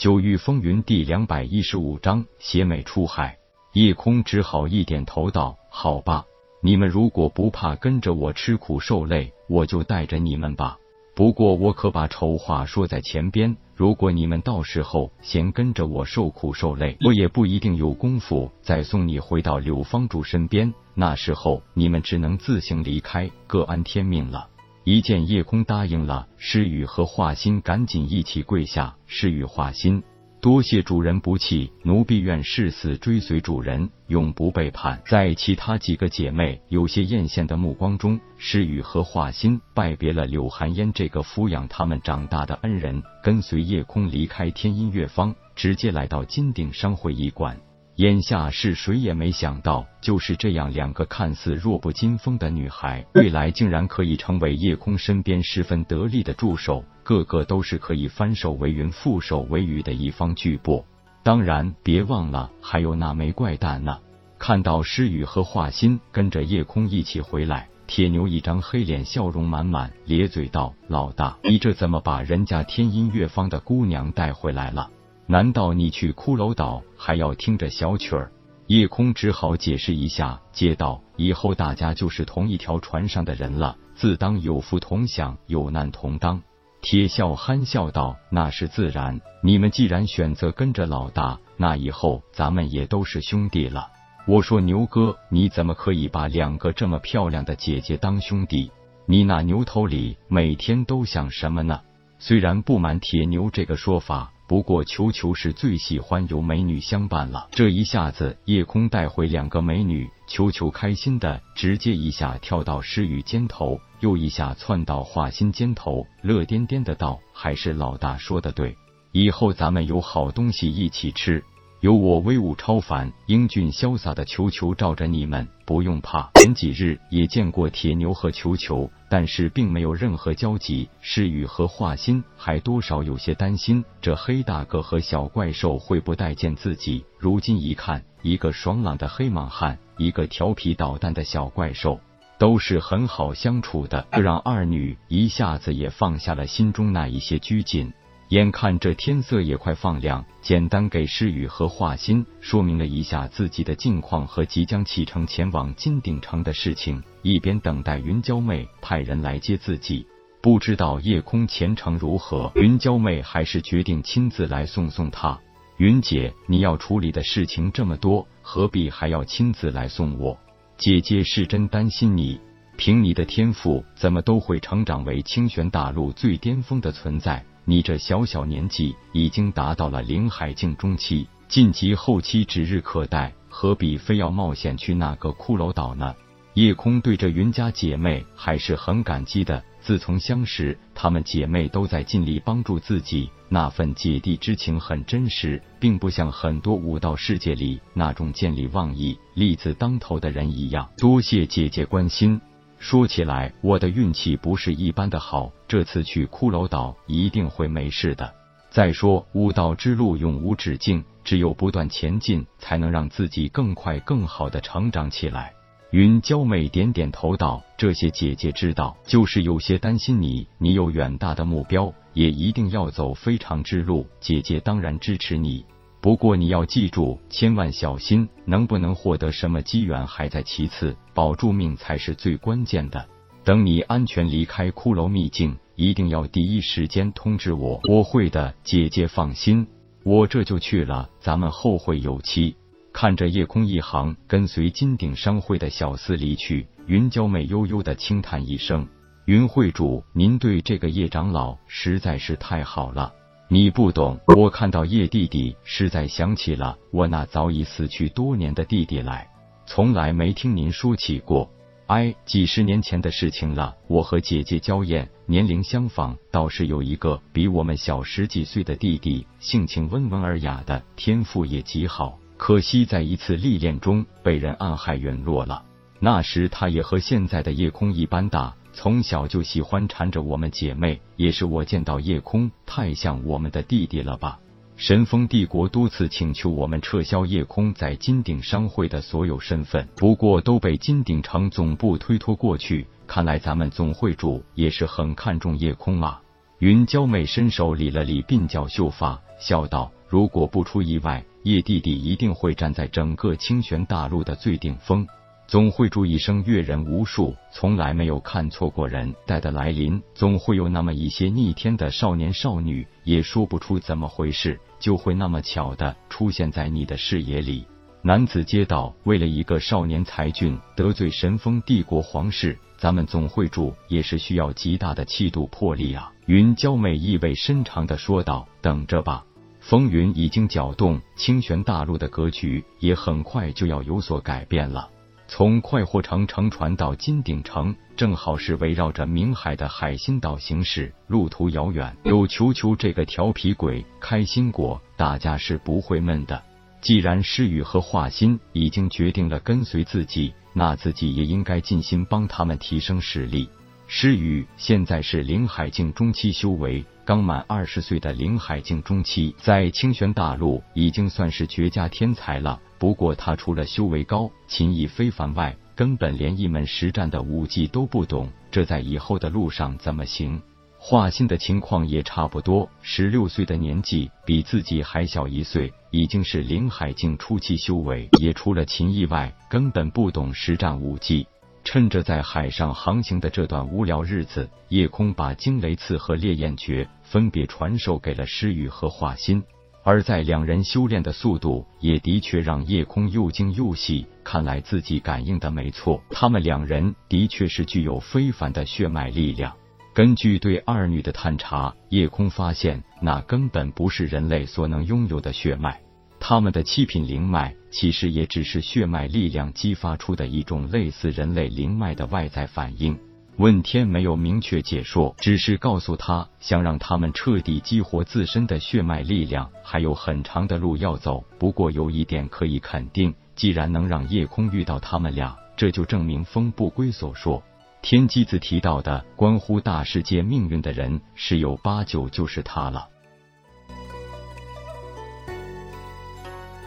九域风云第两百一十五章邪魅出海。夜空只好一点头道：“好吧，你们如果不怕跟着我吃苦受累，我就带着你们吧。不过我可把丑话说在前边，如果你们到时候嫌跟着我受苦受累，我也不一定有功夫再送你回到柳方主身边。那时候你们只能自行离开，各安天命了。”一见夜空答应了，诗雨和华心赶紧一起跪下。诗雨、华心，多谢主人不弃，奴婢愿誓死追随主人，永不背叛。在其他几个姐妹有些艳羡的目光中，诗雨和华心拜别了柳寒烟这个抚养他们长大的恩人，跟随夜空离开天音乐坊，直接来到金鼎商会医馆。眼下是谁也没想到，就是这样两个看似弱不禁风的女孩，未来竟然可以成为夜空身边十分得力的助手，个个都是可以翻手为云、覆手为雨的一方巨擘。当然，别忘了还有那枚怪蛋呢。看到诗雨和华心跟着夜空一起回来，铁牛一张黑脸，笑容满满，咧嘴道：“老大，你这怎么把人家天音乐坊的姑娘带回来了？”难道你去骷髅岛还要听着小曲儿？夜空只好解释一下，接道：“以后大家就是同一条船上的人了，自当有福同享，有难同当。”铁笑憨笑道：“那是自然，你们既然选择跟着老大，那以后咱们也都是兄弟了。”我说：“牛哥，你怎么可以把两个这么漂亮的姐姐当兄弟？你那牛头里每天都想什么呢？”虽然不满铁牛这个说法。不过，球球是最喜欢有美女相伴了。这一下子，夜空带回两个美女，球球开心的直接一下跳到诗雨肩头，又一下窜到画心肩头，乐颠颠的道：“还是老大说的对，以后咱们有好东西一起吃。”有我威武超凡、英俊潇洒的球球罩着你们，不用怕。前几日也见过铁牛和球球，但是并没有任何交集。诗雨和华心还多少有些担心，这黑大哥和小怪兽会不待见自己。如今一看，一个爽朗的黑莽汉，一个调皮捣蛋的小怪兽，都是很好相处的，这让二女一下子也放下了心中那一些拘谨。眼看这天色也快放亮，简单给诗雨和华心说明了一下自己的近况和即将启程前往金鼎城的事情，一边等待云娇妹派人来接自己。不知道夜空前程如何，云娇妹还是决定亲自来送送他。云姐，你要处理的事情这么多，何必还要亲自来送我？姐姐是真担心你，凭你的天赋，怎么都会成长为清玄大陆最巅峰的存在。你这小小年纪已经达到了灵海境中期，晋级后期指日可待，何必非要冒险去那个骷髅岛呢？夜空对着云家姐妹还是很感激的。自从相识，她们姐妹都在尽力帮助自己，那份姐弟之情很真实，并不像很多武道世界里那种见利忘义、利字当头的人一样。多谢姐姐关心。说起来，我的运气不是一般的好，这次去骷髅岛一定会没事的。再说，武道之路永无止境，只有不断前进，才能让自己更快、更好的成长起来。云娇妹点点头道：“这些姐姐知道，就是有些担心你，你有远大的目标，也一定要走非常之路。姐姐当然支持你。”不过你要记住，千万小心，能不能获得什么机缘还在其次，保住命才是最关键的。等你安全离开骷髅秘境，一定要第一时间通知我，我会的，姐姐放心，我这就去了，咱们后会有期。看着夜空一行跟随金鼎商会的小厮离去，云娇妹悠悠的轻叹一声：“云会主，您对这个叶长老实在是太好了。”你不懂，我看到叶弟弟，实在想起了我那早已死去多年的弟弟来。从来没听您说起过，哎，几十年前的事情了。我和姐姐娇艳，年龄相仿，倒是有一个比我们小十几岁的弟弟，性情温文尔雅的，天赋也极好。可惜在一次历练中被人暗害陨落了。那时他也和现在的夜空一般大。从小就喜欢缠着我们姐妹，也是我见到夜空太像我们的弟弟了吧？神风帝国多次请求我们撤销夜空在金鼎商会的所有身份，不过都被金鼎城总部推脱过去。看来咱们总会主也是很看重夜空啊。云娇妹伸手理了理鬓角秀发，笑道：“如果不出意外，叶弟弟一定会站在整个清玄大陆的最顶峰。总会主一生阅人无数，从来没有看错过人。待的来临，总会有那么一些逆天的少年少女，也说不出怎么回事，就会那么巧的出现在你的视野里。男子街道为了一个少年才俊得罪神风帝国皇室。”咱们总会主也是需要极大的气度魄力啊！云娇妹意味深长的说道：“等着吧，风云已经搅动清玄大陆的格局，也很快就要有所改变了。从快活城乘船到金鼎城，正好是围绕着明海的海心岛行驶，路途遥远。有球球这个调皮鬼开心果，大家是不会闷的。既然诗雨和华心已经决定了跟随自己。”那自己也应该尽心帮他们提升实力。诗雨现在是灵海境中期修为，刚满二十岁的林海境中期，在清玄大陆已经算是绝佳天才了。不过他除了修为高、琴艺非凡外，根本连一门实战的武技都不懂，这在以后的路上怎么行？华心的情况也差不多，十六岁的年纪，比自己还小一岁，已经是林海境初期修为，也除了琴艺外，根本不懂实战武技。趁着在海上航行的这段无聊日子，夜空把惊雷刺和烈焰诀分别传授给了诗雨和华心，而在两人修炼的速度，也的确让夜空又惊又喜。看来自己感应的没错，他们两人的确是具有非凡的血脉力量。根据对二女的探查，夜空发现那根本不是人类所能拥有的血脉，他们的七品灵脉其实也只是血脉力量激发出的一种类似人类灵脉的外在反应。问天没有明确解说，只是告诉他，想让他们彻底激活自身的血脉力量，还有很长的路要走。不过有一点可以肯定，既然能让夜空遇到他们俩，这就证明风不归所说。天机子提到的关乎大世界命运的人，十有八九就是他了。